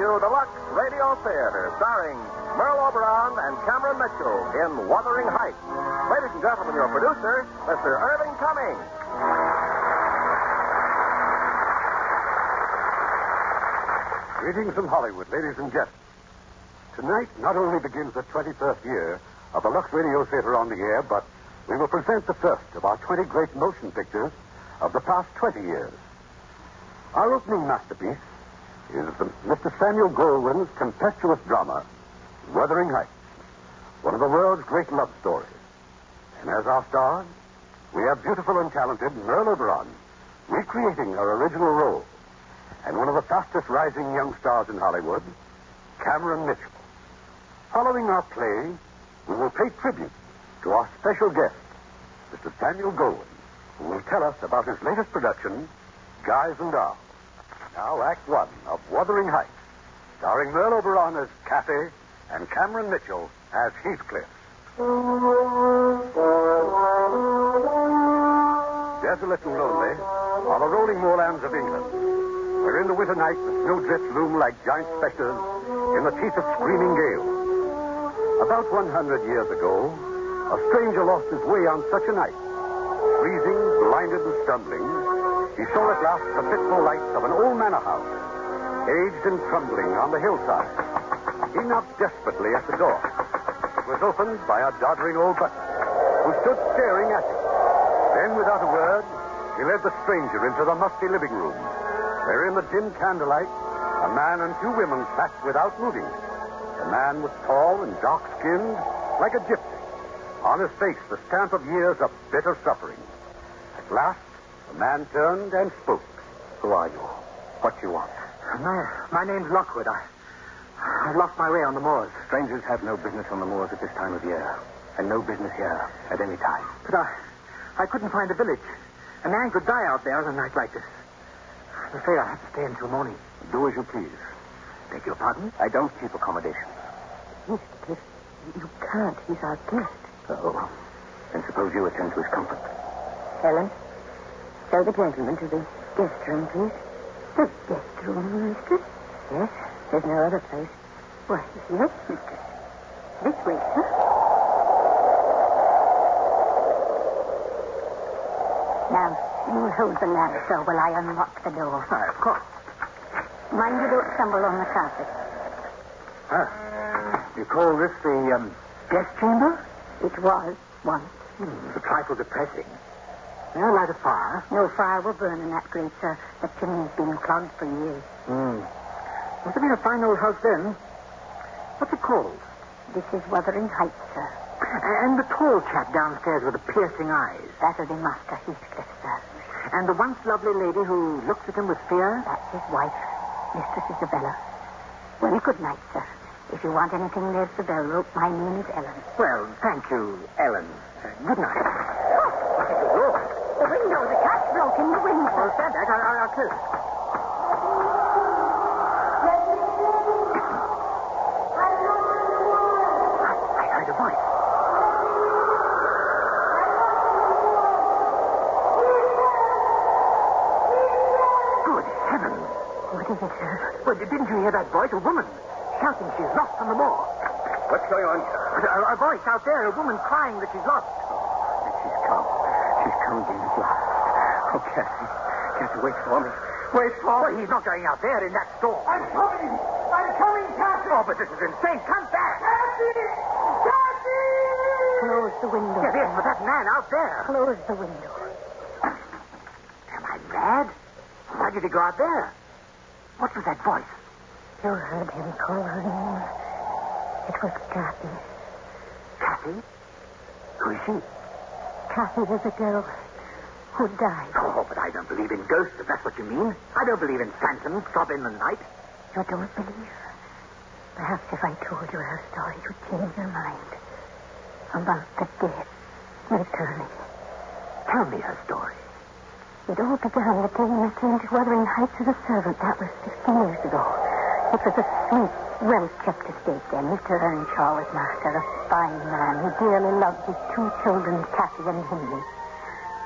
The Lux Radio Theater, starring Merle Oberon and Cameron Mitchell in Wuthering Heights. Ladies and gentlemen, your producer, Mr. Irving Cummings. Greetings from Hollywood, ladies and gents. Tonight not only begins the 21st year of the Lux Radio Theater on the air, but we will present the first of our 20 great motion pictures of the past 20 years. Our opening masterpiece is the, Mr. Samuel Goldwyn's tempestuous drama, Wuthering Heights, one of the world's great love stories. And as our stars, we have beautiful and talented Merle Oberon recreating her original role, and one of the fastest rising young stars in Hollywood, Cameron Mitchell. Following our play, we will pay tribute to our special guest, Mr. Samuel Goldwyn, who will tell us about his latest production, Guys and Dolls. Now, Act One of Wuthering Heights, starring Merle Oberon as Kathy and Cameron Mitchell as Heathcliff. Desolate and lonely are the rolling moorlands of England, where in the winter night the snowdrifts loom like giant specters in the teeth of screaming gales. About 100 years ago, a stranger lost his way on such a night. Freezing, blinded, and stumbling, he saw at last the fitful lights of an old manor house, aged and crumbling on the hillside. He knocked desperately at the door. It was opened by a doddering old butler, who stood staring at him. Then, without a word, he led the stranger into the musty living room, where in the dim candlelight, a man and two women sat without moving. The man was tall and dark-skinned, like a gypsy. On his face, the stamp of years of bitter suffering. At last, the man turned and spoke. Who are you? What do you want? My, my name's Lockwood. I, I lost my way on the moors. Strangers have no business on the moors at this time of year, and no business here at any time. But I, I couldn't find a village. A man could die out there on a night like this. I'm afraid I'll have to stay until morning. Do as you please. Beg your pardon? I don't keep accommodation. Heathcliff, you can't. He's our guest. Oh. Then suppose you attend to his comfort. Ellen, show the gentleman to the guest room, please. The guest room, mistress? Yes, there's no other place. Why, yes, mistress. This way, sir. Now, you hold the lamp so while I unlock the door. Why, of course. Mind you don't stumble on the carpet. Ah, you call this the um, guest chamber? It was once. Hmm, it's a trifle depressing. May I light a fire? No fire will burn in that grate, sir. The chimney's been clogged for years. Hmm. Must have been a fine old house then. What's it called? This is Wuthering Heights, sir. And the tall chap downstairs with the piercing eyes. That'll be Master Heathcliff, sir. And the once lovely lady who looks at him with fear. That's his wife, Mistress Isabella. Well, good night, sir. If you want anything, there's the bell rope. My name is Ellen. Well, thank you, Ellen. Uh, good night. Oh, good Lord. The window, the cat's broken the window. Well, stand back. I, I, I'll close it. I, I heard a voice. Good heavens. What is it, sir? Well, didn't you hear that voice? A woman shouting she's lost on the moor. What's going on? A, a voice out there, a woman crying that she's lost. She's come. She's come again at last. Oh, Kathy. Kathy, wait for me. Wait for Well, he's not going out there in that storm. I'm coming! I'm coming, Kathy! Oh, but this is insane. Come back. Kathy! Kathy! Close the window. Yes, yes, but that man out there. Close the window. Am I mad? Why did he go out there? What was that voice? You heard him call her name. It was Kathy. Kathy? Who is she? Kathy is a girl who died. Oh, but I don't believe in ghosts, if that's what you mean. I don't believe in phantoms stop in the night. You don't believe? Perhaps if I told you her story, you'd change your mind. About the dead returning. Tell me her story. It all began the day I came to Wuthering Heights as a servant. That was 15 years ago. It was a sweet, well-kept estate then. Mr. Earnshaw was master, a fine man who dearly loved his two children, Kathy and Hindley.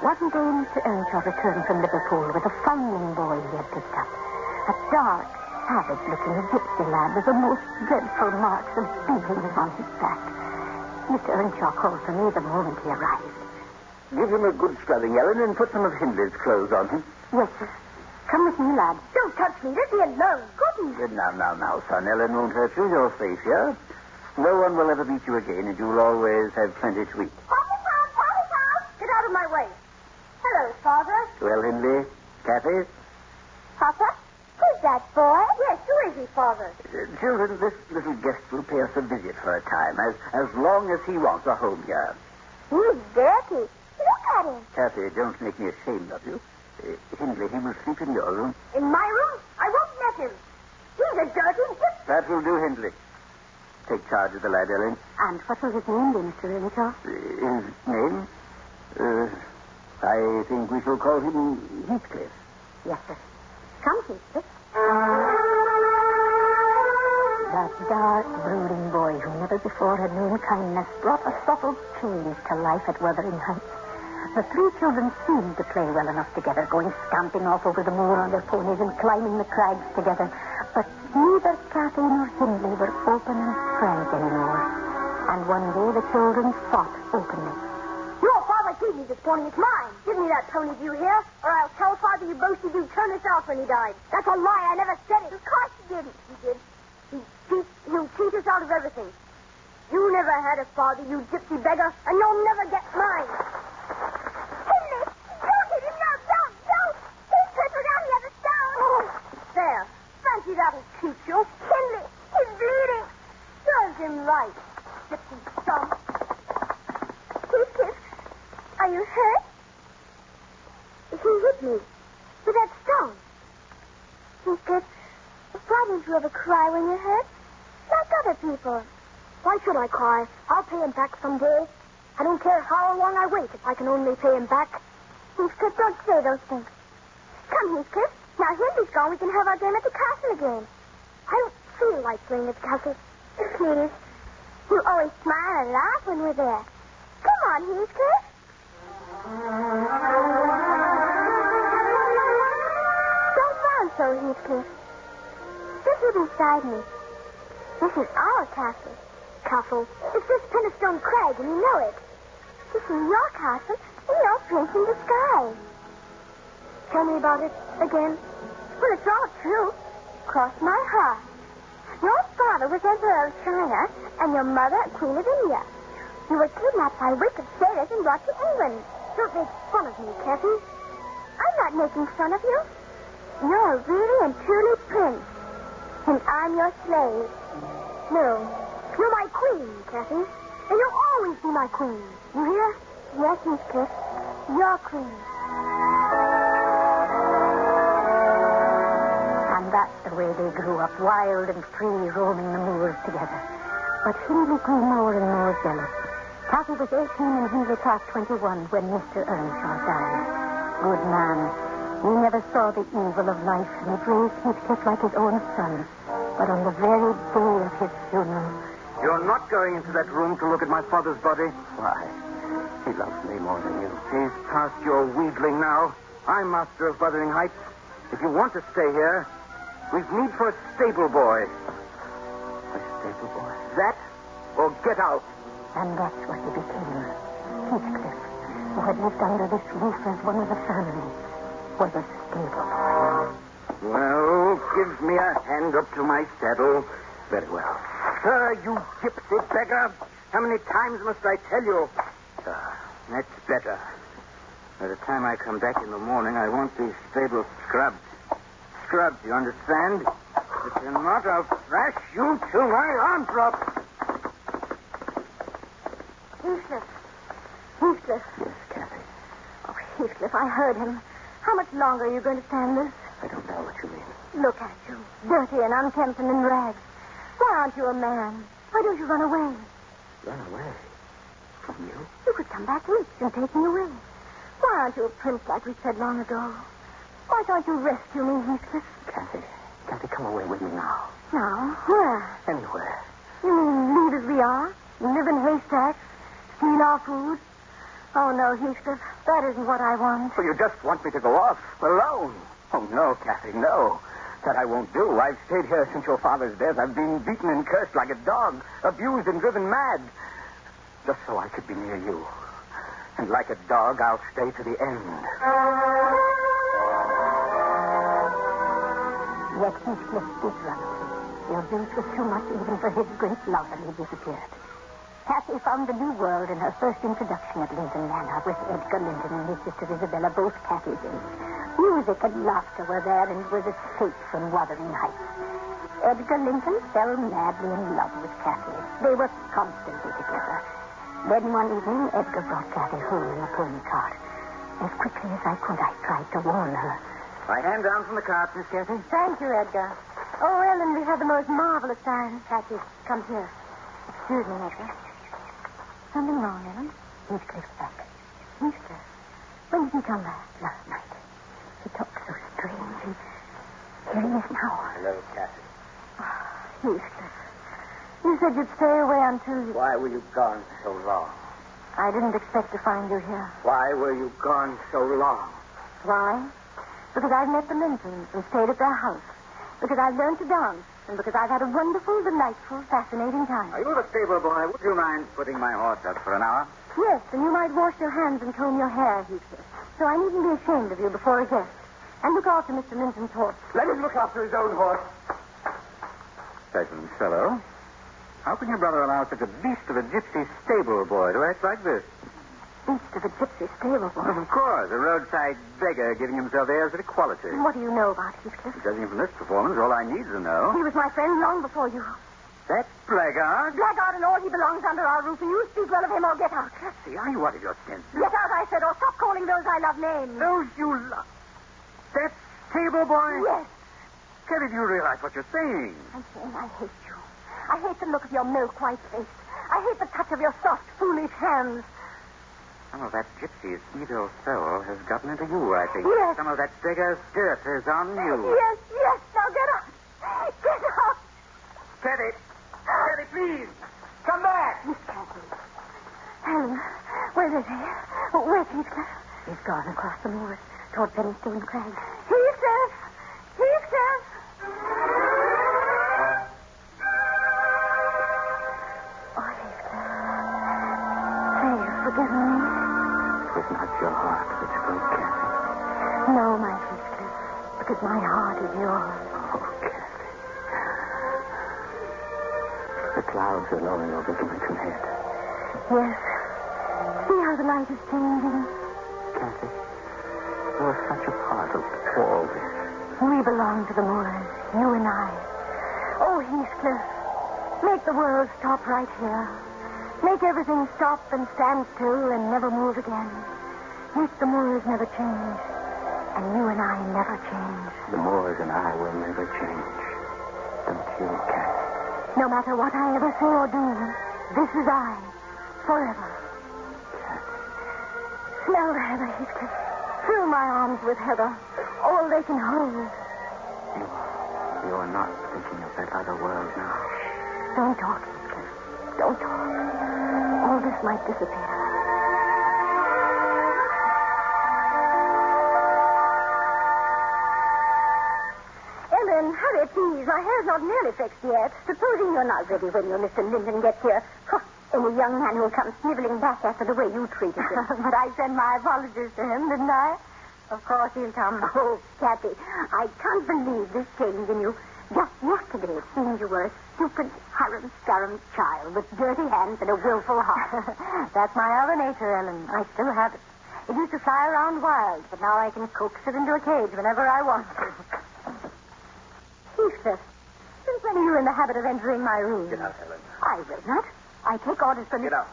One day, Mr. Earnshaw returned from Liverpool with a foundling boy he had picked up. A dark, savage-looking gypsy lad with the most dreadful marks of beatings on his back. Mr. Earnshaw called for me the moment he arrived. Give him a good scrubbing, Ellen, and put some of Hindley's clothes on him. Yes, sir. Come with me, lad. Don't touch me. Let me alone. Goodness. Good now, now, now, son. Ellen won't hurt you. You're safe here. No one will ever beat you again, and you'll always have plenty to eat. Potty Town. Get out of my way. Hello, Father. Well, Hindley, Kathy, Papa? Who's that boy? Yes, who is he, Father? uh, children, this little guest will pay us a visit for a time, as as long as he wants a home here. He's dirty. Look at him. Kathy, don't make me ashamed of you. Hindley, he will sleep in your room. In my room? I won't let him. He's a dirty gypsy. That will do, Hindley. Take charge of the lad, Ellen. And what will his name be, Mr. Earnshaw? Uh, His name? Uh, I think we shall call him Heathcliff. Yes, sir. Come, Heathcliff. That dark, brooding boy who never before had known kindness brought a subtle change to life at Wuthering Heights. The three children seemed to play well enough together, going stamping off over the moor on their ponies and climbing the crags together. But neither Kathy nor Hindley were open and frank anymore. And one day the children fought openly. Your father gave me this pony. It's mine. Give me that pony, do you hear? Or I'll tell Father you boasted you turned us out when he died. That's a lie. I never said it. Of course you didn't. You did. He cheat, he'll cheat us out of everything. You never had a father, you gypsy beggar, and you'll never get mine. Hindley, don't hit him. No, don't, don't. He's crippled out. He has a stone. Oh, there. Fancy that'll teach you. Hindley, he's bleeding. Serves him right. Gypsy scum. Heathcliff, are you hurt? He hit me with that stone. Heathcliff, why don't you ever cry when you're hurt? Like other people. Why should I cry? I'll pay him back someday. I don't care how long I wait if I can only pay him back. Heathcliff, don't say those things. Come, Heathcliff. Now Hindley's gone. We can have our game at the castle again. I don't feel like playing at the castle. Please. You always smile and laugh when we're there. Come on, Heathcliff. Don't frown so, Heathcliff. Sit here beside me. This is our castle. Castle. It's this Penistone Crag, and you know it. This is your castle, and you're Prince in disguise. Tell me about it again. Well, it's all true. Cross my heart. Your father was Emperor of China, and your mother Queen of India. You were kidnapped by wicked sailors and brought to England. Don't make fun of me, Kathy. I'm not making fun of you. You're a really and truly prince, and I'm your slave. No, you're my queen, Kathy, and you'll always be my queen. You hear? Yes, Heathcliff. Your queen. That's the way they grew up, wild and free, roaming the moors together. But Hindley grew more and more jealous. Kathy was 18 and Hindley past 21 when Mr. Earnshaw died. Good man. He never saw the evil of life, and he raised Heathcliff like his own son. But on the very day of his funeral, You're not going into that room to look at my father's body. Why? He loves me more than you. He's past your wheedling now. I'm master of Wuthering Heights. If you want to stay here, we've need for a stable boy. A stable boy? That or get out. and that's what he became. Heathcliff, who had lived under this roof as one of the family, was a stable boy. Well, give me a hand up to my saddle. Very well. Sir, you gypsy beggar. How many times must I tell you? Ah, that's better. By the time I come back in the morning, I want these stables scrubbed. Scrubbed, you understand? If you're not, I'll thrash you till my arm drops. Heathcliff. Heathcliff. Yes, Kathy. Oh, Heathcliff, I heard him. How much longer are you going to stand this? I don't know what you mean. Look at you, dirty and unkempt and in rags. Why aren't you a man? Why don't you run away? Run away. From you? You could come back rich and take me away. Why aren't you a prince like we said long ago? Why don't you rescue me, Heathcliff? Kathy. Kathy, come away with me now. Now, where? Anywhere. You mean leave as we are? Live in haystacks? Steal our food? Oh, no, Heathcliff. That isn't what I want. So you just want me to go off alone? Oh, no, Kathy, no. That I won't do. I've stayed here since your father's death. I've been beaten and cursed like a dog, abused and driven mad. Just so I could be near you. And like a dog, I'll stay to the end. Yet Heathcliff did run away. The abuse was too much even for his great love, and he disappeared. Kathy found a new world in her first introduction at Linton Manor with Edgar Linton and his sister Isabella, both Kathy's age. Music and laughter were there, and it was escape from Wuthering Heights. Edgar Linton fell madly in love with Kathy. They were constantly together. Then one evening, Edgar brought Kathy home in a pony cart. As quickly as I could, I tried to warn her. My hand down from the cart, Miss Kathy. Thank you, Edgar. Oh, Ellen, we had the most marvelous time. Kathy, come here. Excuse me, Edgar. Something wrong, Ellen? Heathcliff's back. Heathcliff? When did he come back? Last night. He talked so strange. And here he is now. Hello, Kathy. Ah, Heathcliff. You said you'd stay away until you... Why were you gone so long? I didn't expect to find you here. Why were you gone so long? Why? Because I've met the Lintons and stayed at their house. Because I've learned to dance. And because I've had a wonderful, delightful, fascinating time. Are you the stable boy? Would you mind putting my horse up for an hour? Yes, and you might wash your hands and comb your hair, Heathcliff. So I needn't be ashamed of you before a guest. And look after Mr. Linton's horse. Let him look after his own horse. Pleasant fellow. How can your brother allow such a beast of a gypsy stable boy to act like this? Beast of a gypsy stable boy. Of course, a roadside beggar giving himself airs of equality. What do you know about Heathcliff? Judging from this performance, all I need to know. He was my friend long before you. That blackguard? Blackguard and all, he belongs under our roof, and you speak well of him or get out. See, are you out of your senses? Get out, I said, or stop calling those I love names. Those you love. That stable boy? Yes, Kathy, do you realize what you're saying? I'm saying I hate you. I hate the look of your milk-white face. I hate the touch of your soft, foolish hands. Some of that gypsy's evil soul has gotten into you, I think. Yes. Some of that beggar's dirt is on you. Yes, yes, now get up. Get up. Kathy! Kathy, please! Come back! Miss Kathy. Ellen, where is he? Where's Heathcliff? He's gone across the moors toward Penistone Crag. Heathcliff! Was not your heart that spoke, Kathy. No, my Heathcliff, because my heart is yours. Oh, Kathy. The clouds are lowering over Gillingham Head. Yes. See how the light is changing? Kathy, you are such a part of all this. We belong to the moors, you and I. Oh, Heathcliff, make the world stop right here. Make everything stop and stand still and never move again. The moors never change, and you and I never change. The Moors and I will never change. Don't you, Kathy? No matter what I ever say or do, this is I, forever. Smell the heather, Heathcliff. Fill my arms with heather, all they can hold. You, you are not thinking of that other world now. Don't talk, Heathcliff. Don't talk. All this might disappear. Nearly fixed yet. Supposing you're not ready when your Mr. Linton gets here. Huh, Any young man who'll come sniveling back after the way you treated him. but I sent my apologies to him, didn't I? Of course he'll come. Oh, Kathy, I can't believe this change in you. Just yesterday it seemed you were a stupid, harum-scarum child with dirty hands and a willful heart. That's my other nature, Ellen. I still have it. It used to fly around wild, but now I can coax it into a cage whenever I want to. Heathcliff, since when are you in the habit of entering my room? Get out, Ellen. I will not. I take orders from you. Get out.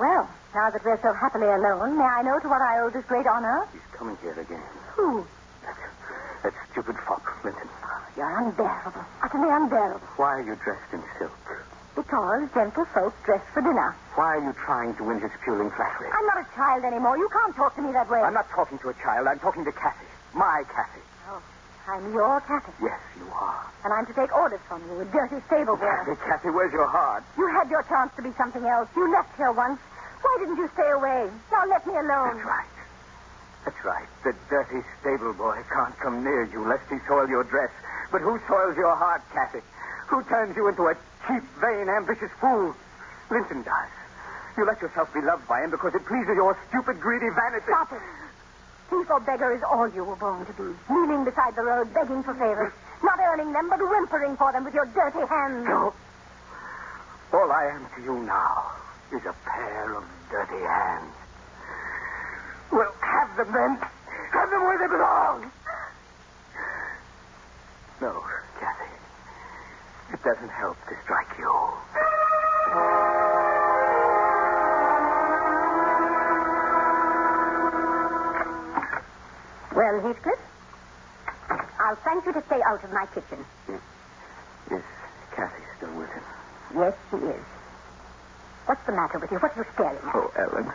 Well, now that we're so happily alone, may I know to what I owe this great honor? He's coming here again. Who? That stupid fop, Linton. Ah, you're unbearable. Utterly unbearable. Why are you dressed in silk? Because gentle folk dress for dinner. Why are you trying to win his fueling flattery? I'm not a child anymore. You can't talk to me that way. I'm not talking to a child. I'm talking to Kathy. My Kathy. I'm your Kathy. Yes, you are. And I'm to take orders from you, a dirty stable boy. Kathy, Kathy, where's your heart? You had your chance to be something else. You left here once. Why didn't you stay away? Now let me alone. That's right. That's right. The dirty stable boy can't come near you lest he soil your dress. But who soils your heart, Kathy? Who turns you into a cheap, vain, ambitious fool? Linton does. You let yourself be loved by him because it pleases your stupid, greedy vanity. Stop it. Thief or beggar is all you were born to be. Kneeling beside the road, begging for favors. Not earning them, but whimpering for them with your dirty hands. No. All I am to you now is a pair of dirty hands. Well, have them then. Have them where they belong. No, Kathy. It doesn't help to strike you. Heathcliff, I'll thank you to stay out of my kitchen. Is Kathy still with him? Yes, she is. What's the matter with you? What are you staring at? Oh, Ellen.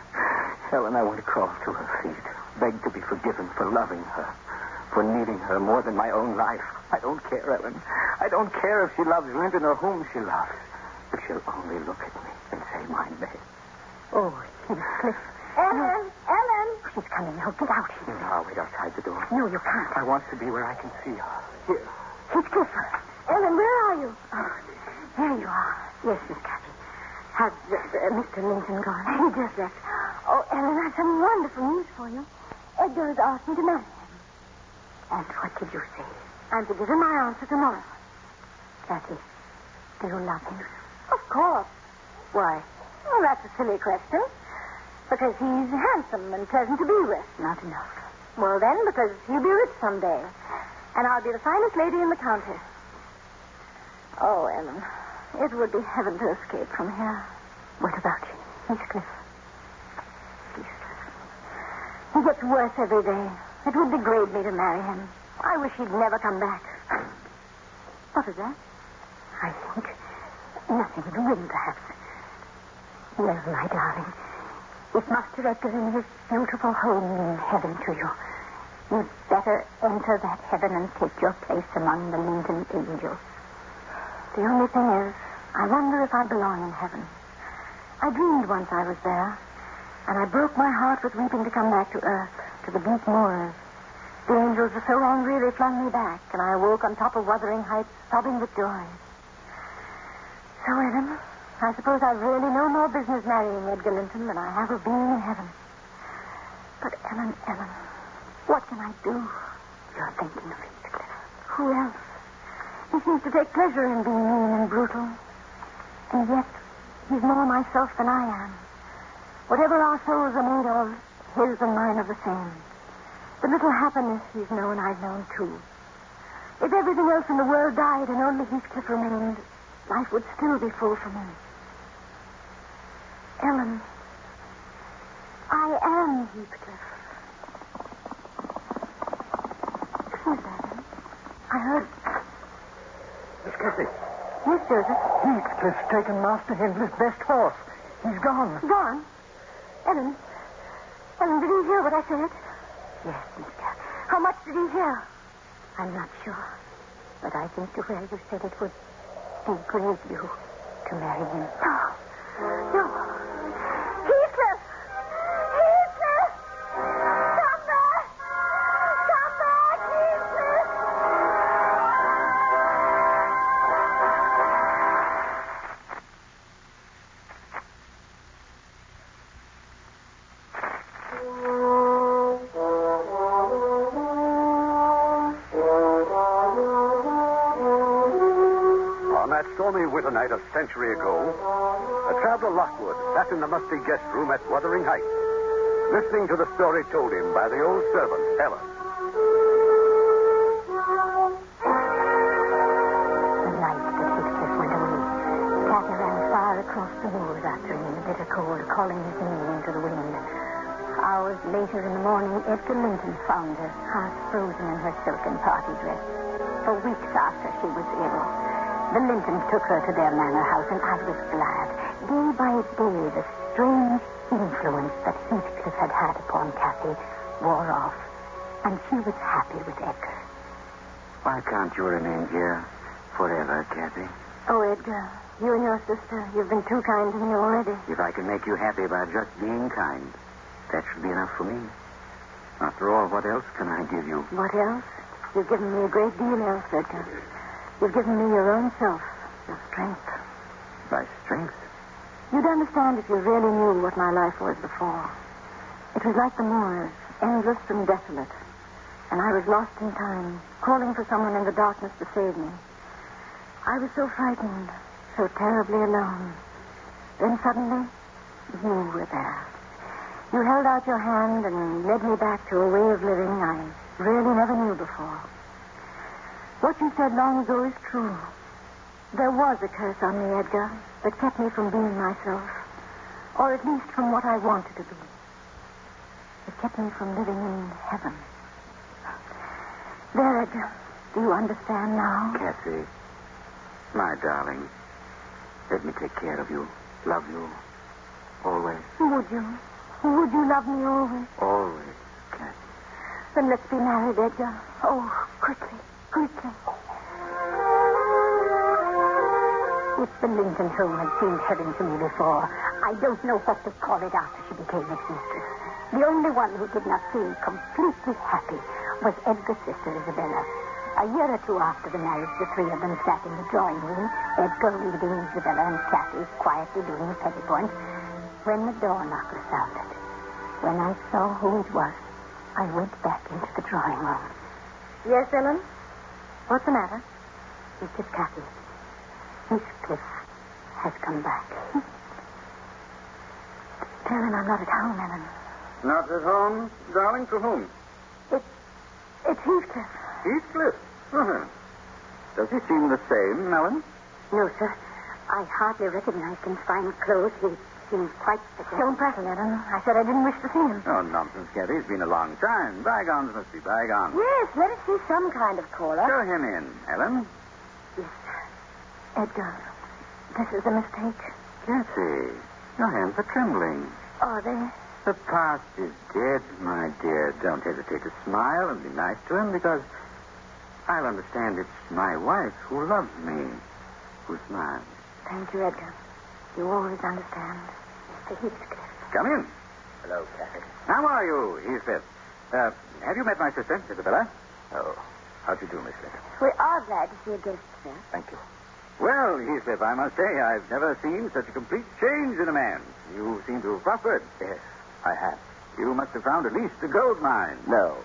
Ellen, I want to crawl to her feet. Beg to be forgiven for loving her. For needing her more than my own life. I don't care, Ellen. I don't care if she loves Linton or whom she loves. If she'll only look at me and say my name. Oh, Heathcliff. Ellen, Ellen. She's coming now. Get out. I'll wait outside the door. No, you can't. I want to be where I can see her. Here. Heathcliff. Ellen, where are you? Oh, there you are. Yes, Miss Cathy. Has uh, uh, Mr. Linton gone? He just left. Oh, Ellen, I have some wonderful news for you. Edgar has asked me to marry him. And what did you say? I'm to give him my answer tomorrow. Cathy, do you love him? Of course. Why? Well, that's a silly question. Because he's handsome and pleasant to be with. Not enough. Well, then, because he'll be rich someday. And I'll be the finest lady in the county. Oh, Ellen, it would be heaven to escape from here. What about you? Heathcliff. He gets worse every day. It would degrade me to marry him. I wish he'd never come back. What is that? I think nothing. The wind, perhaps. Well, my darling, if Master Edgar in his beautiful home in heaven to you, you'd better enter that heaven and take your place among the Linton angels. The only thing is, I wonder if I belong in heaven. I dreamed once I was there, and I broke my heart with weeping to come back to earth, to the bleak moors. The angels were so angry they flung me back, and I awoke on top of Wuthering Heights, sobbing with joy. So, Ellen, I suppose I've really no more business marrying Edgar Linton than I have of being in heaven. But, Ellen, Ellen, what can I do? You're thinking of Heathcliff. Who else? He seems to take pleasure in being mean and brutal. And yet, he's more myself than I am. Whatever our souls are made of, his and mine are the same. The little happiness he's known, I've known too. If everything else in the world died and only Heathcliff remained, life would still be full for me. Ellen, I am Heathcliff. Who's that? Ellen? I heard. Miss Kathy, Yes, Joseph. Heathcliff's taken Master Hindley's best horse. He's gone. Gone. Ellen. Ellen, did he hear what I said? Yes, Kathy. How much did he hear? I'm not sure. But I think to way you said it would degrade you to marry him. No. No. The morning, Linton found her, half frozen in her silken party dress. For weeks after she was ill, the Lintons took her to their manor house, and I was glad. Day by day, the strange influence that Heathcliff had had upon Kathy wore off, and she was happy with Edgar. Why can't you remain here forever, Kathy? Oh, Edgar, you and your sister, you've been too kind to me already. If I can make you happy by just being kind, that should be enough for me. After all, what else can I give you? What else? You've given me a great deal else, Edgar. You've given me your own self, your strength. My strength. You'd understand if you really knew what my life was before. It was like the moors, endless and desolate. And I was lost in time, calling for someone in the darkness to save me. I was so frightened, so terribly alone. Then suddenly, you were there. You held out your hand and led me back to a way of living I really never knew before. What you said long ago is true. There was a curse on me, Edgar, that kept me from being myself, or at least from what I wanted to be. It kept me from living in heaven. There, Edgar, do you understand now? Cassie, my darling, let me take care of you, love you, always, Would you? Would you love me always? always, Cassie. Then let's be married, Edgar. Oh, quickly, quickly. If the Linton home had seemed heaven to me before, I don't know what to call it after she became its mistress. The only one who did not seem completely happy was Edgar's sister, Isabella. A year or two after the marriage, the three of them sat in the drawing room, Edgar reading Isabella and Kathy quietly doing the petit point, when the door knocker sounded. When I saw who it was, I went back into the drawing room. Yes, Ellen? What's the matter? It's just Kathy. Heathcliff has come back. Tell him I'm not at home, Ellen. Not at home, darling? To whom? It's, it's Heathcliff. Heathcliff. Uh-huh. Does he seem the same, Ellen? No, sir. I hardly recognized him fine clothes. He seems quite different. Don't prattle, Ellen. I said I didn't wish to see him. Oh, nonsense, Kathy. It's been a long time. Bygones must be bygones. Yes, let us see some kind of caller. Show him in, Ellen. Yes, sir. Edgar, this is a mistake. Cassie, your hands are trembling. Are they? The past is dead, my dear. Don't hesitate to smile and be nice to him because I'll understand it's my wife who loves me who smiles. Thank you, Edgar. You always understand. Mr. Heathcliff. Come in. Hello, Kathy. How are you, Heathcliff? Uh, have you met my sister, Isabella? Oh, How do you do, Miss Linton? We are glad to see a guest, sir. Thank you. Well, Heathcliff, I must say I've never seen such a complete change in a man. You seem to have prospered. Yes, I have. You must have found at least a gold mine. No.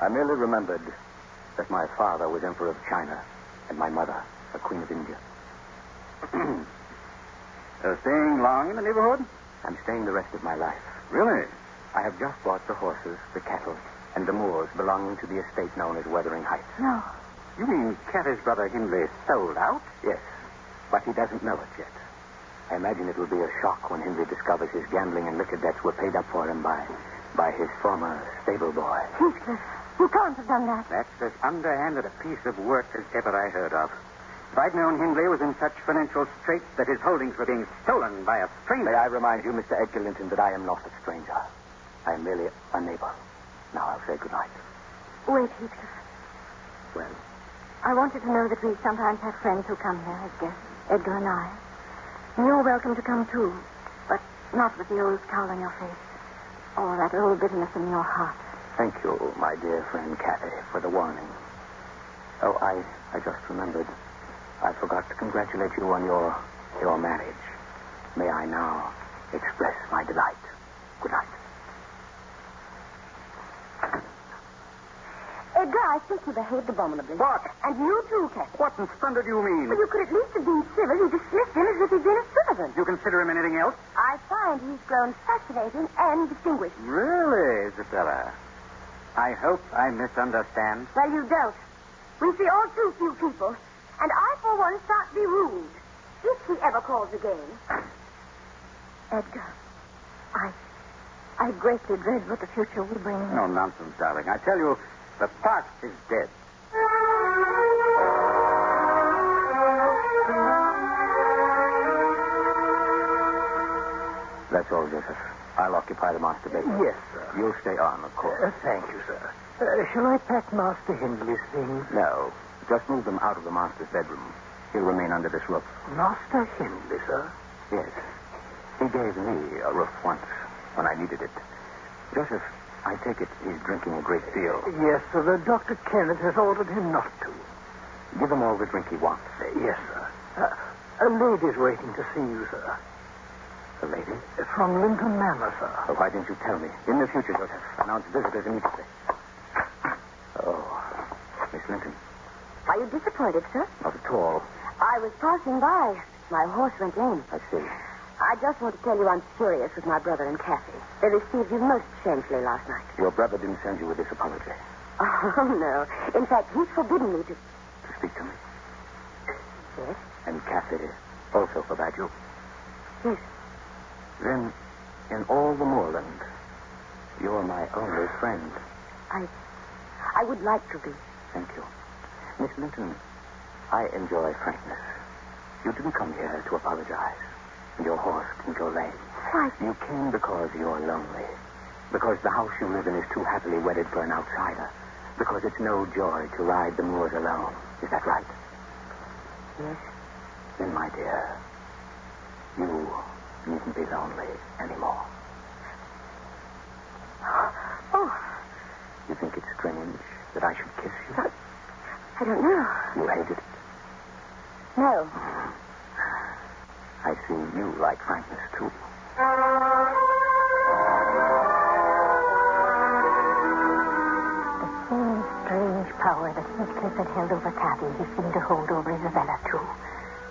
I merely remembered that my father was Emperor of China and my mother a Queen of India. Uh, staying long in the neighborhood? I'm staying the rest of my life. Really? I have just bought the horses, the cattle, and the moors belonging to the estate known as Wuthering Heights. No. You mean Kathy's brother Hindley sold out? Yes, but he doesn't know it yet. I imagine it will be a shock when Hindley discovers his gambling and liquor debts were paid up for him by, by his former stable boy. Heathcliff, you can't have done that. That's as underhanded a piece of work as ever I heard of. If I'd known Hindley was in such financial straits that his holdings were being stolen by a stranger. May I remind you, Mr. Edgar Linton, that I am not a stranger. I am merely a neighbor. Now I'll say good night. Wait, Heathcliff. Well, I want you to know that we sometimes have friends who come here as guests, Edgar and I. You're welcome to come too, but not with the old scowl on your face or that old bitterness in your heart. thank you, my dear friend Kathy, for the warning. Oh, I, I just remembered. I forgot to congratulate you on your your marriage. May I now express my delight. Good night. Edgar, I think you behaved abominably. What? And you too, Kathy. What in thunder do you mean? Well, you could at least have been civil. You dismissed him as if he'd been a servant. You consider him anything else? I find he's grown fascinating and distinguished. Really, Isabella? I hope I misunderstand. Well, you don't. We see all too few people, and I, for one, shan't be rude. If he ever calls again. Edgar, I, I greatly dread what the future will bring. No nonsense, darling. I tell you, the past is dead. That's all, Joseph. I'll occupy the master bedroom. Yes, sir. You'll stay on, of course. Uh, thank you, sir. Uh, shall I pack Master Hindley's things? No, just move them out of the master's bedroom. He'll remain under this roof. Master Hindley, sir? Yes. He gave me a roof once when I needed it. Joseph, I take it he's drinking a great deal. Yes, sir. The Dr. Kenneth has ordered him not to. Give him all the drink he wants. Uh, yes, sir. Uh, a lady's waiting to see you, sir. The lady? From Linton Manor, sir. Oh, why didn't you tell me? In the future, Joseph, announce visitors immediately. Oh, Miss Linton. Are you disappointed, sir? Not at all. I was passing by. My horse went lame. I see. I just want to tell you I'm furious with my brother and Kathy. They received you most shamefully last night. Your brother didn't send you with this apology Oh, no. In fact, he's forbidden me to. to speak to me. Yes? And Kathy also forbade you. Yes. Then, in all the moorland, you're my only friend. I. I would like to be. Thank you. Miss Linton, I enjoy frankness. You didn't come here to apologize. And your horse didn't go lame. Why? You came because you're lonely. Because the house you live in is too happily wedded for an outsider. Because it's no joy to ride the moors alone. Is that right? Yes. Then, my dear, you needn't be lonely anymore. Oh, You think it's strange that I should kiss you? I don't know. You hated it. No. I see you like frankness, too. The same strange power that Heathcliff had held over Kathy, he seemed to hold over Isabella, too.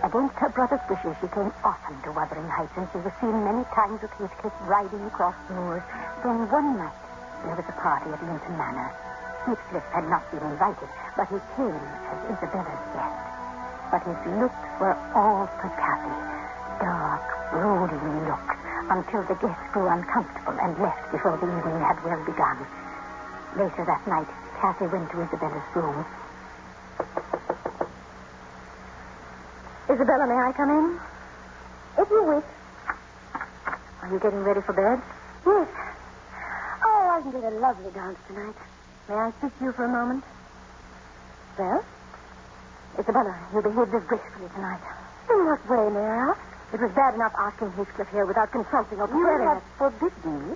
Against her brother's wishes, she came often to Wuthering Heights, and she was seen many times with Heathcliff riding across the moors. Then one night, there was a party at Linton Manor. Heathcliff had not been invited, but he came as Isabella's guest. But his looks were all for Kathy. Dark, brooding looks, until the guests grew uncomfortable and left before the evening had well begun. Later that night, Kathy went to Isabella's room. Isabella, may I come in? If you wish. Are you getting ready for bed? Yes. Oh, wasn't it a lovely dance tonight? May I speak to you for a moment? Well? Isabella, you behaved disgracefully tonight. In what way, may I ask? It was bad enough asking Heathcliff here without consulting or You preparing have it. forbidden me.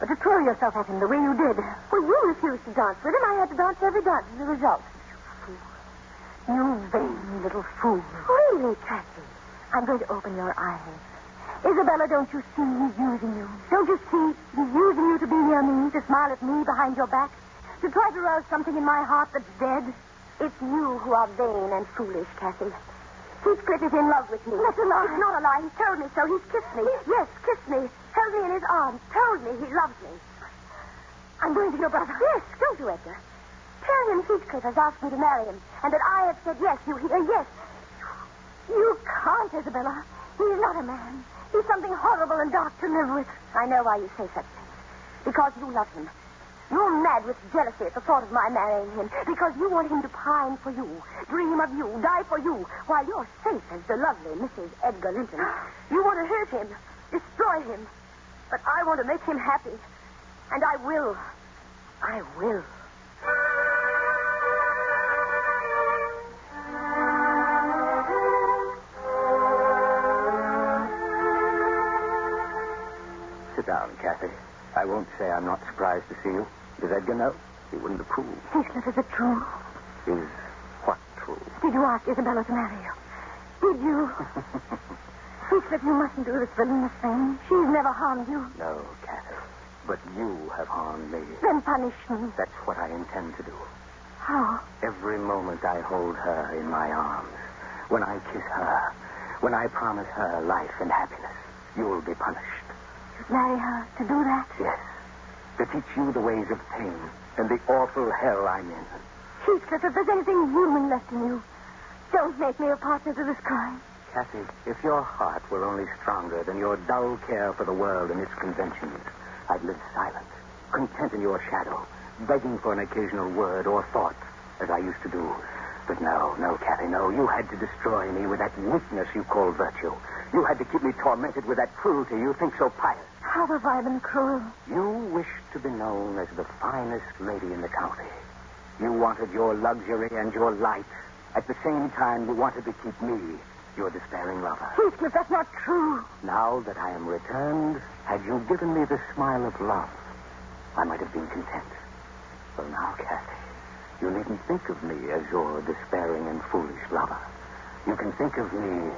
But to throw yourself at him the way you did. Well, you refused to dance with him. I had to dance every dance as a result. You fool. You vain little fool. Really, Kathy? I'm going to open your eyes. Isabella, don't you see he's using you? Don't you see he's using you to be near me, to smile at me behind your back, to try to rouse something in my heart that's dead? It's you who are vain and foolish, Kathy. Heathcliff is in love with me. That's a lie. It's not a lie. He told me so. He's kissed me. Yes, kissed me. Held me in his arms. Told me he loves me. I'm going to your brother. Yes, don't you, Edgar? Tell him Heathcliff has asked me to marry him, and that I have said yes. You hear? Uh, yes. You can't, Isabella. He's not a man. He's something horrible and dark to live with. I know why you say such things. Because you love him. You're mad with jealousy at the thought of my marrying him. Because you want him to pine for you, dream of you, die for you, while you're safe as the lovely Mrs. Edgar Linton. You want to hurt him, destroy him. But I want to make him happy. And I will. I will. Sit down, Kathy. I won't say I'm not surprised to see you. Does Edgar know? He wouldn't approve. Heathcliff, is it true? Is what true? Did you ask Isabella to marry you? Did you? Heathcliff, you mustn't do this villainous thing. She's never harmed you. No, Kathy. But you have harmed me. Then punish me. That's what I intend to do. How? Every moment I hold her in my arms, when I kiss her, when I promise her life and happiness, you'll be punished. You'd marry her to do that? Yes. To teach you the ways of pain and the awful hell I'm in. Heathcliff, if there's anything human left in you, don't make me a partner to this crime. Kathy, if your heart were only stronger than your dull care for the world and its conventions, I'd live silent, content in your shadow, begging for an occasional word or thought, as I used to do. But no, no, Kathy, no. You had to destroy me with that weakness you call virtue. You had to keep me tormented with that cruelty you think so pious. How have I been cruel? You wished to be known as the finest lady in the county. You wanted your luxury and your light. At the same time, you wanted to keep me, your despairing lover. Heathcliff, that's not true. Now that I am returned, had you given me the smile of love, I might have been content. Well, now, Kathy, you needn't think of me as your despairing and foolish lover. You can think of me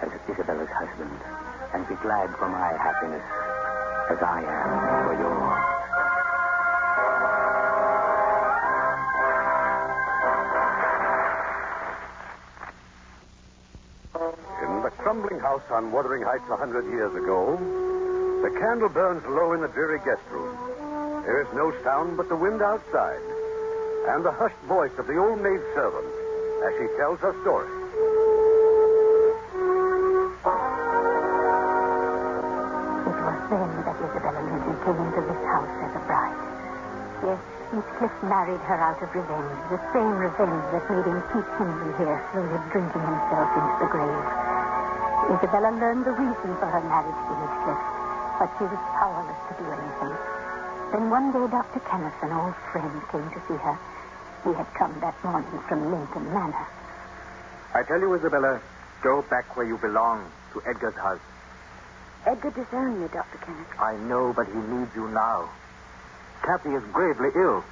as Isabella's husband and be glad for my happiness as I am for yours. In the crumbling house on Wuthering Heights a hundred years ago, the candle burns low in the dreary guest room. There is no sound but the wind outside and the hushed voice of the old maid servant as she tells her story. Then that Isabella Linton came into this house as a bride. Yes, Heathcliff married her out of revenge, the same revenge that made him keep Hindley here, slowly drinking himself into the grave. Isabella learned the reason for her marriage to Heathcliff, but she was powerless to do anything. Then one day Dr. Kenneth, an old friend, came to see her. He had come that morning from Linton Manor. I tell you, Isabella, go back where you belong, to Edgar's house. Edgar disowned me, Dr. Kenneth. I know, but he needs you now. Kathy is gravely ill.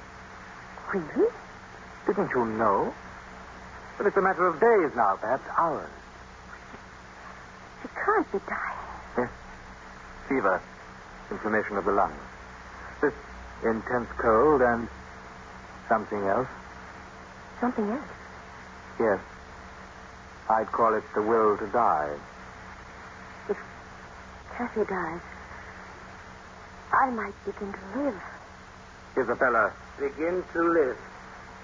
Really? Didn't you know? But it's a matter of days now, perhaps hours. She can't be dying. Yes. Fever, inflammation of the lungs. This intense cold and something else. Something else. Yes. I'd call it the will to die. If Kathy dies, I might begin to live. Isabella. Begin to live.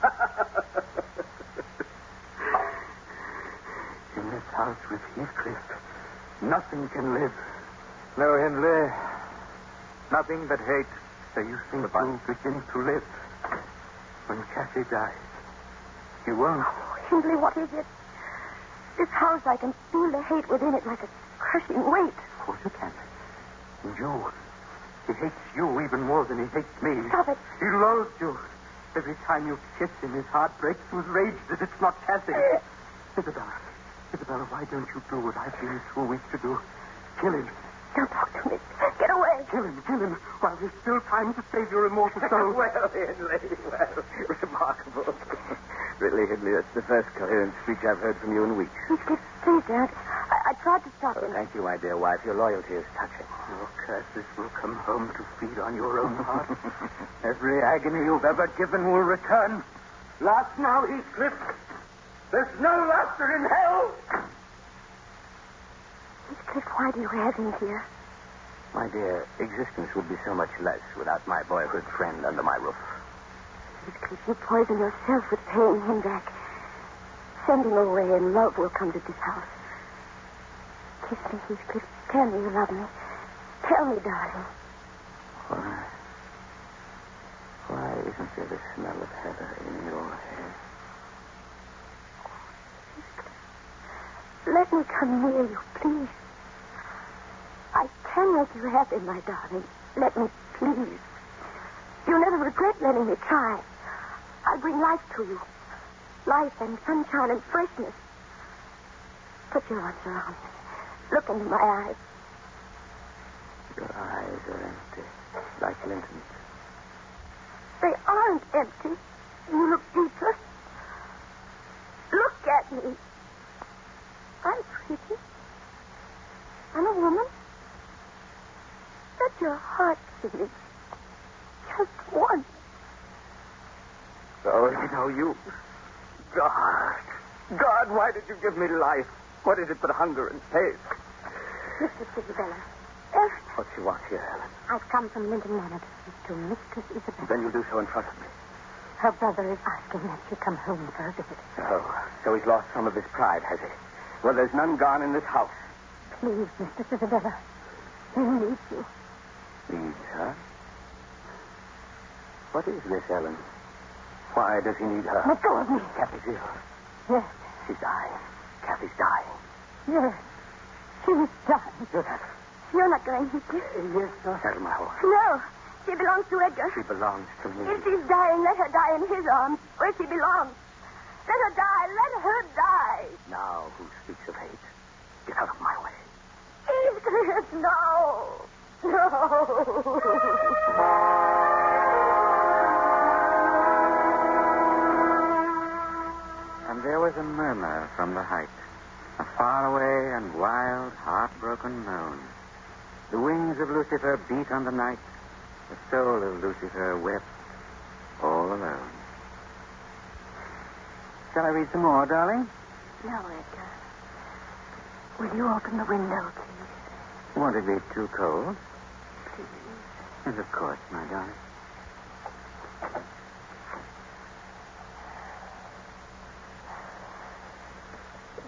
In this house with Heathcliff, nothing can live. No, Hindley. Nothing but hate. So you think you'll begin to live when Kathy dies? You won't. Hindley, what is it? This house, I can feel the hate within it like a crushing weight. Of course you can. And you. He hates you even more than he hates me. Stop it. He loathes you. Every time you kiss him, his heart breaks with rage that it's not passing. Uh. Isabella, Isabella, why don't you do what I've been two weeks to do? Kill him. Don't talk to me. Get away. Kill him, kill him, while there's still time to save your immortal soul. well, Hindley, well, remarkable. really, Hindley, that's the first coherent speech I've heard from you in weeks. Heathcliff, please don't. I, I tried to stop Oh, him. thank you, my dear wife. Your loyalty is touching. Your curses will come home to feed on your own heart. Every agony you've ever given will return. Last now, Heathcliff. There's no laughter in hell. Heathcliff, why do you have him here? My dear, existence would be so much less without my boyhood friend under my roof. Heathcliff, you poison yourself with paying him back. Send him away and love will come to this house. Kiss me, Heathcliff. Tell me you love me. Tell me, darling. Why? Why isn't there the smell of heather in your hair? Let me come near you, please. I can make you happy, my darling. Let me, please. You'll never regret letting me try. I'll bring life to you. Life and sunshine and freshness. Put your arms around me. Look into my eyes. Your eyes are empty, like Linton's. They aren't empty. You look deeper. Look at me. I'm pretty. I'm a woman. Let your heart see me. Just once. Oh, you know, you. God. God, why did you give me life? What is it but hunger and pain? Mistress Isabella. Uh, What you want here, Ellen? I've come from Linton Manor to speak to Mistress Isabella. Then you'll do so in front of me. Her brother is asking that she come home for a visit. Oh, so he's lost some of his pride, has he? Well, there's none gone in this house. Please, Mistress Isabella. He needs you. Needs, her? What is this, Ellen? Why does he need her? Let go of me. Kathy's ill. Yes, She's dying. Kathy's dying. yes. She's dying. Yes. you're not going, Heathcliff. Yes, sir. Saddle my horse. No. She belongs to Edgar. She belongs to me. If she's dying, let her die in his arms, where she belongs. Let her die. Let her die. Now, who speaks of hate? Get out of my way. Heathcliff, no. No. and there was a murmur from the height, a faraway and wild, heartbroken moan. The wings of Lucifer beat on the night. The soul of Lucifer wept all alone. Shall I read some more, darling? No, Edgar. Will you open the window, please? Won't it be too cold? Please. Yes, of course, my darling.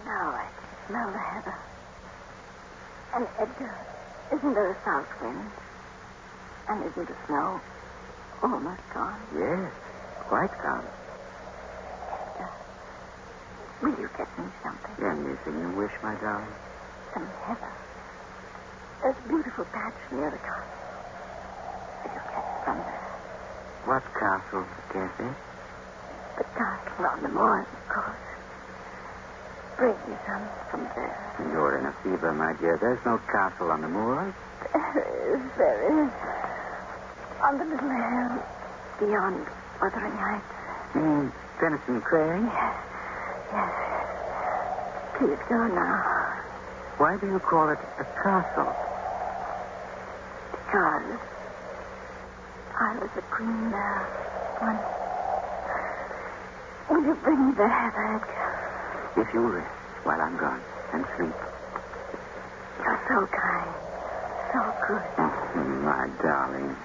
Now I the heather. And Edgar, isn't there a south wind? And isn't the snow almost gone? Yes, quite gone. Edgar, will you get me something? Anything you wish, my darling. Some heather. There's a beautiful patch near the castle. Will you get it from there? What castle, Cassie? Eh? The castle on the moor, of course. Bring me some from there. You're in a fever, my dear. There's no castle on the moors. There is, there is. On the little hill beyond Wuthering Heights. You mean Penistone Crag? Yes, yes. Please go now. Why do you call it a castle? Because I was a queen there once. Will you bring me the heather, Edgar? If you rest while I'm gone and sleep. You're so kind, so good. My darling.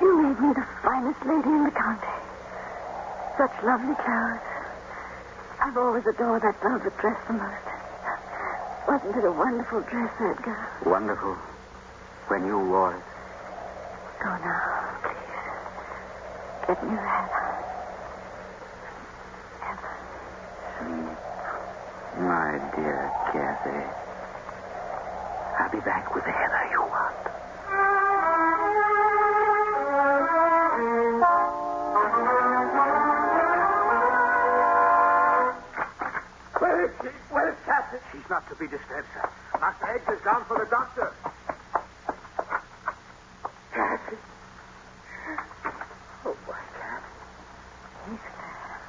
You made me the finest lady in the county. Such lovely clothes. I've always adored that velvet dress the most. Wasn't it a wonderful dress, Edgar? Wonderful. When you wore it. Go now, please. Get me the heather. Heather. Sleep. My dear Kathy. I'll be back with the heather you want. Where is she? Where is Catherine? She's not to be disturbed, sir. Master Edgar's gone for the doctor. Catherine. Oh, my Catherine. He's there.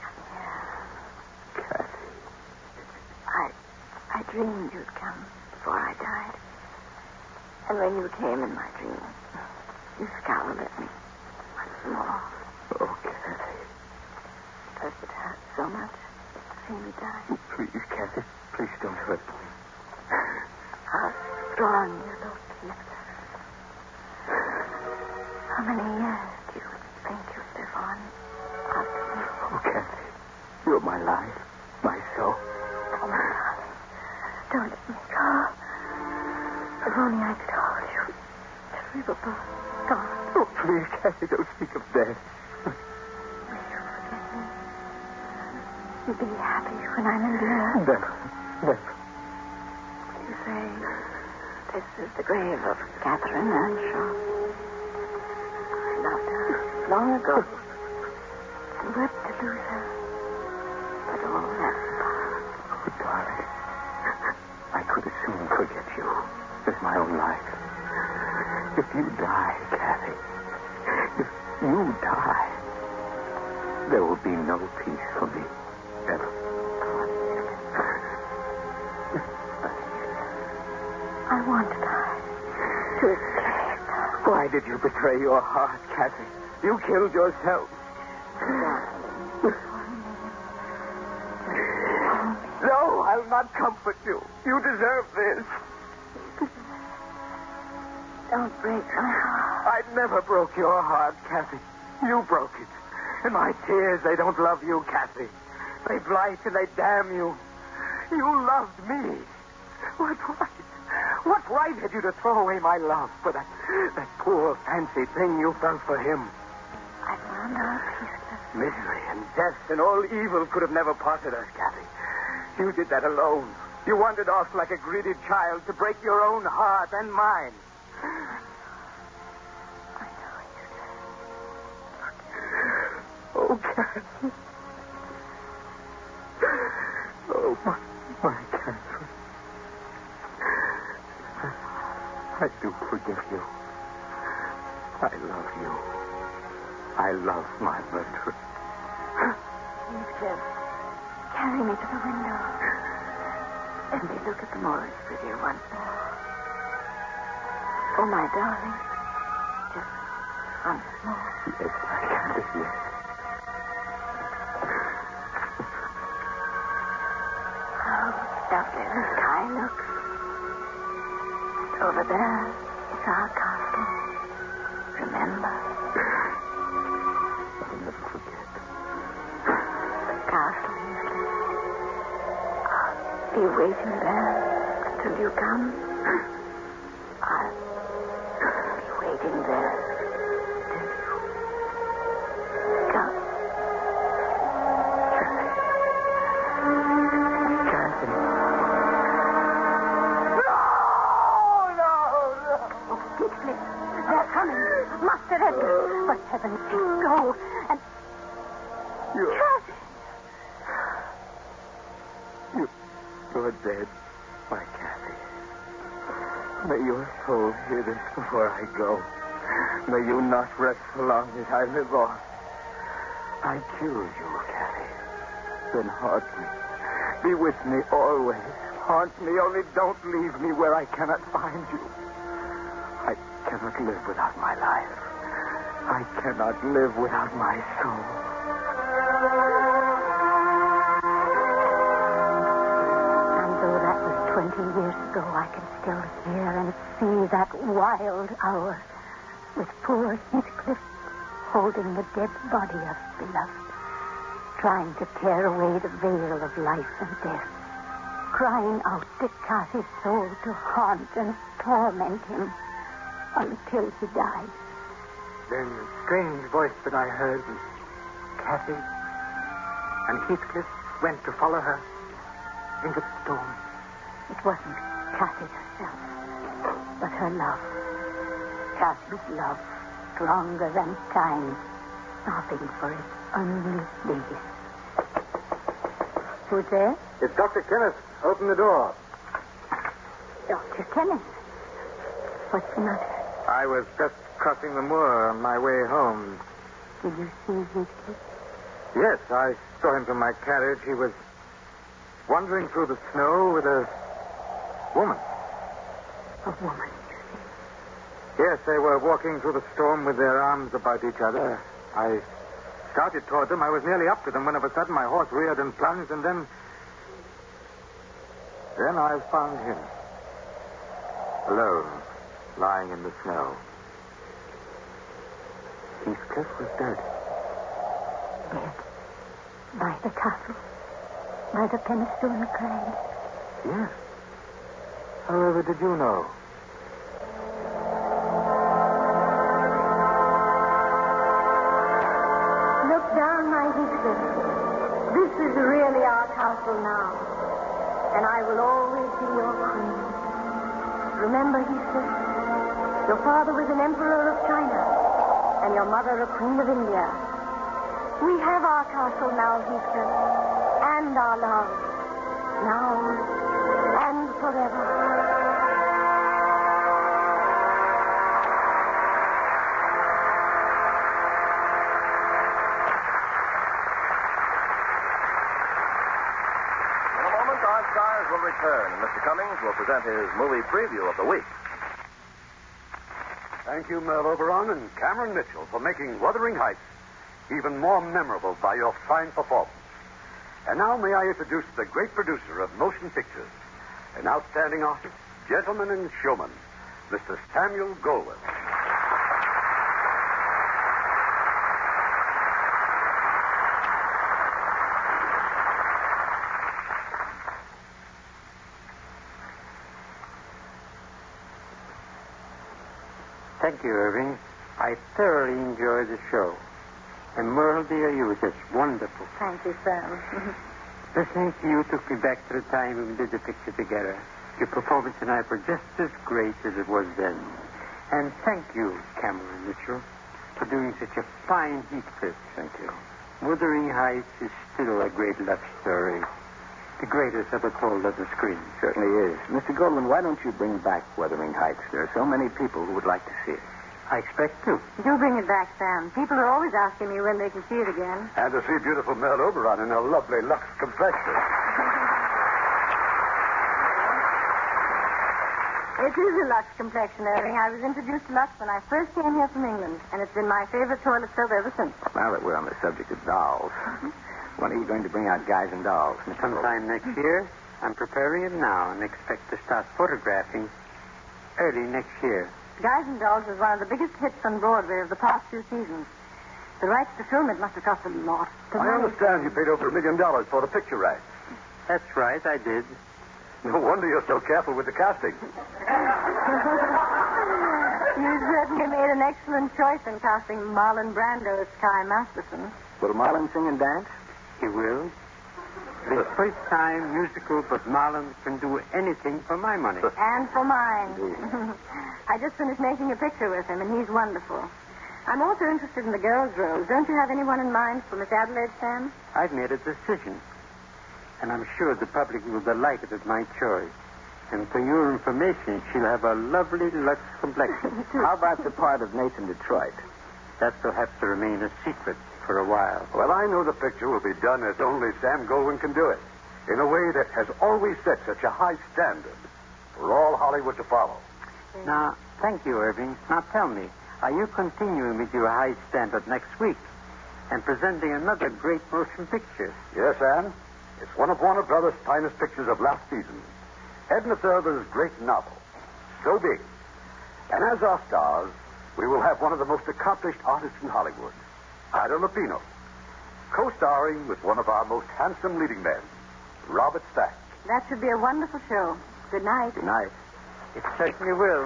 Come here. Kathy. I, I dreamed you'd come before I died. And when you came in my dream, you scowled at me once more. Oh, Kathy. Does it hurt so much to see me die? Please, Kathy. Please don't hurt me. How strong you look, Keith. How many years do you think you'll live on after me? Oh, Kathy. You're my life, my soul. Oh, my darling. Don't let me go. If only I could hold you. Terrible thought. Oh, please, Kathy, don't speak. Will you forget me? You'll be happy when I'm in earth. Never. Never. You say this is the grave of Catherine Earnshaw. I loved her long ago and wept to lose her. But all that's past. Oh, darling. I could as soon forget you as my own life. If you die, Kathy, if you die, there will be no peace for me. Ever. I want to die. To escape. Why did you betray your heart, Kathy? You killed yourself. No, I'll not comfort you. You deserve this. Don't break my heart. I never broke your heart, Kathy. You broke it. And my tears, they don't love you, Kathy. They blight and they damn you. You loved me. What right? What right had you to throw away my love for that, that poor fancy thing you felt for him? I found out. Misery and death and all evil could have never parted us, Kathy. You did that alone. You wandered off like a greedy child to break your own heart and mine. you go. May you not rest so long as I live on. I killed you, Kathy. Then haunt me. Be with me always. Haunt me, only don't leave me where I cannot find you. I cannot live without my life. I cannot live without my soul. 20 years ago, I can still hear and see that wild hour with poor Heathcliff holding the dead body of beloved, trying to tear away the veil of life and death, crying out to cast his soul to haunt and torment him until he died. Then the strange voice that I heard was Kathy. And Heathcliff went to follow her into the storm. It wasn't Kathy herself, but her love. Kathy's love, stronger than time, sobbing for its only baby. Who's there? It's Dr. Kenneth. Open the door. Dr. Kenneth. What's the matter? I was just crossing the moor on my way home. Did you see Heathcliff? Yes, I saw him from my carriage. He was wandering through the snow with a woman. A woman. Yes, they were walking through the storm with their arms about each other. Uh. I started toward them. I was nearly up to them when of a sudden my horse reared and plunged, and then. Then I found him. Alone, lying in the snow. Heathcliff was dead. Dead. By the castle. By the Penistone Crag. Yes. However, did you know? Look down, my Heathcliff. This is really our castle now. And I will always be your queen. Remember, Heathcliff, your father was an emperor of China, and your mother a queen of India. We have our castle now, Heathcliff, and our love. Now forever. In a moment, our stars will return, and Mr. Cummings will present his movie preview of the week. Thank you, Merle Oberon and Cameron Mitchell, for making Wuthering Heights even more memorable by your fine performance. And now may I introduce the great producer of motion pictures, an outstanding artist, gentleman and showman, Mr. Samuel Goldwyn. Thank you, Irving. I thoroughly enjoyed the show. And Merle, dear, you were just wonderful. Thank you, Sam. Listening to you took me back to the time when we did the picture together. Your performance tonight was just as great as it was then. And thank you, Cameron Mitchell, for doing such a fine Heathcliff. Thank you. Wuthering Heights is still a great love story. the greatest ever told on the screen. Certainly is. Mr. Goldwyn, why don't you bring back Wuthering Heights? There are so many people who would like to see it. I expect to. Do bring it back, Sam. People are always asking me when they can see it again. And to see beautiful Merle Oberon in her lovely Lux complexion. It is a Lux complexion, Irving. I was introduced to Lux when I first came here from England, and it's been my favorite toilet soap ever since. Now that we're on the subject of dolls, when are you going to bring out guys and dolls, Mr. Goldwyn? Sometime next year. I'm preparing it now and expect to start photographing early next year. Guys and Dolls is one of the biggest hits on Broadway of the past few seasons. The rights to film it must have cost a lot. The I money- understand you paid over a million dollars for the picture rights. That's right, I did. No wonder you're so careful with the casting. You certainly made an excellent choice in casting Marlon Brando as Sky Masterson. Will Marlon sing and dance? He will. The first time musical, but Marlon can do anything for my money. And for mine. I just finished making a picture with him, and he's wonderful. I'm also interested in the girls' roles. Don't you have anyone in mind for Miss Adelaide, Sam? I've made a decision. And I'm sure the public will delight it at my choice. And for your information, she'll have a lovely Lux complexion. How about the part of Nathan Detroit? that will have to remain a secret for a while. Well, I know the picture will be done as only Sam Goldwyn can do it, in a way that has always set such a high standard for all Hollywood to follow. Now, thank you, Irving. Now tell me, are you continuing with your high standard next week and presenting another great motion picture? Yes, Anne. It's one of Warner Brothers' finest pictures of last season. Edna Ferber's great novel, So Big. And as our stars, we will have one of the most accomplished artists in Hollywood, Ida Lupino, co-starring with one of our most handsome leading men, Robert Stack. That should be a wonderful show. Good night. Good night. It certainly will.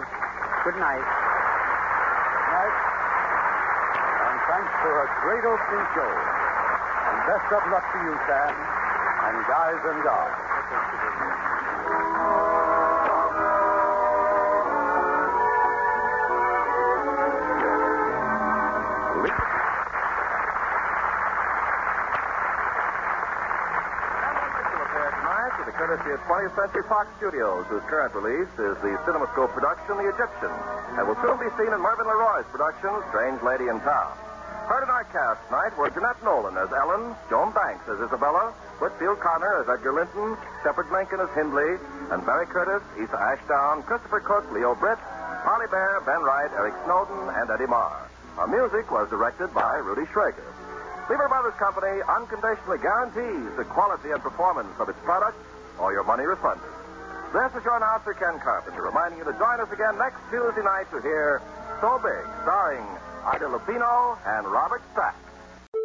Good night. Good night. And thanks for a great opening show. And best of luck to you, Sam, and guys and dolls. Courtesy of 20th Century Fox Studios, whose current release is the CinemaScope production, The Egyptian, and will soon be seen in Mervyn LeRoy's production, Strange Lady in Town. Heard in our cast tonight were Jeanette Nolan as Ellen, Joan Banks as Isabella, Whitfield Connor as Edgar Linton, Shepard Menken as Hindley, and Barry Curtis, Isa Ashdown, Christopher Cook, Leo Britt, Polly Bear, Ben Wright, Eric Snowden, and Eddie Marr. Our music was directed by Rudy Schrager. Lever Brothers Company unconditionally guarantees the quality and performance of its products or your money refunded. This is your announcer, Ken Carpenter, reminding you to join us again next Tuesday night to hear So Big, starring Ida Lupino and Robert Stack.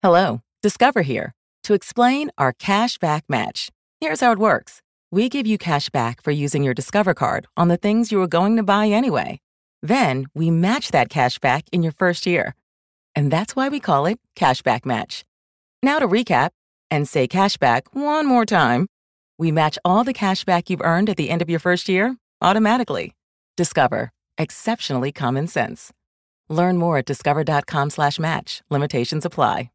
Hello, Discover here to explain our cash back match. Here's how it works we give you cash back for using your Discover card on the things you were going to buy anyway. Then we match that cash back in your first year. And that's why we call it Cashback Match. Now to recap and say cashback one more time. We match all the cash back you've earned at the end of your first year automatically. Discover. Exceptionally common sense. Learn more at discover.com slash match. Limitations apply.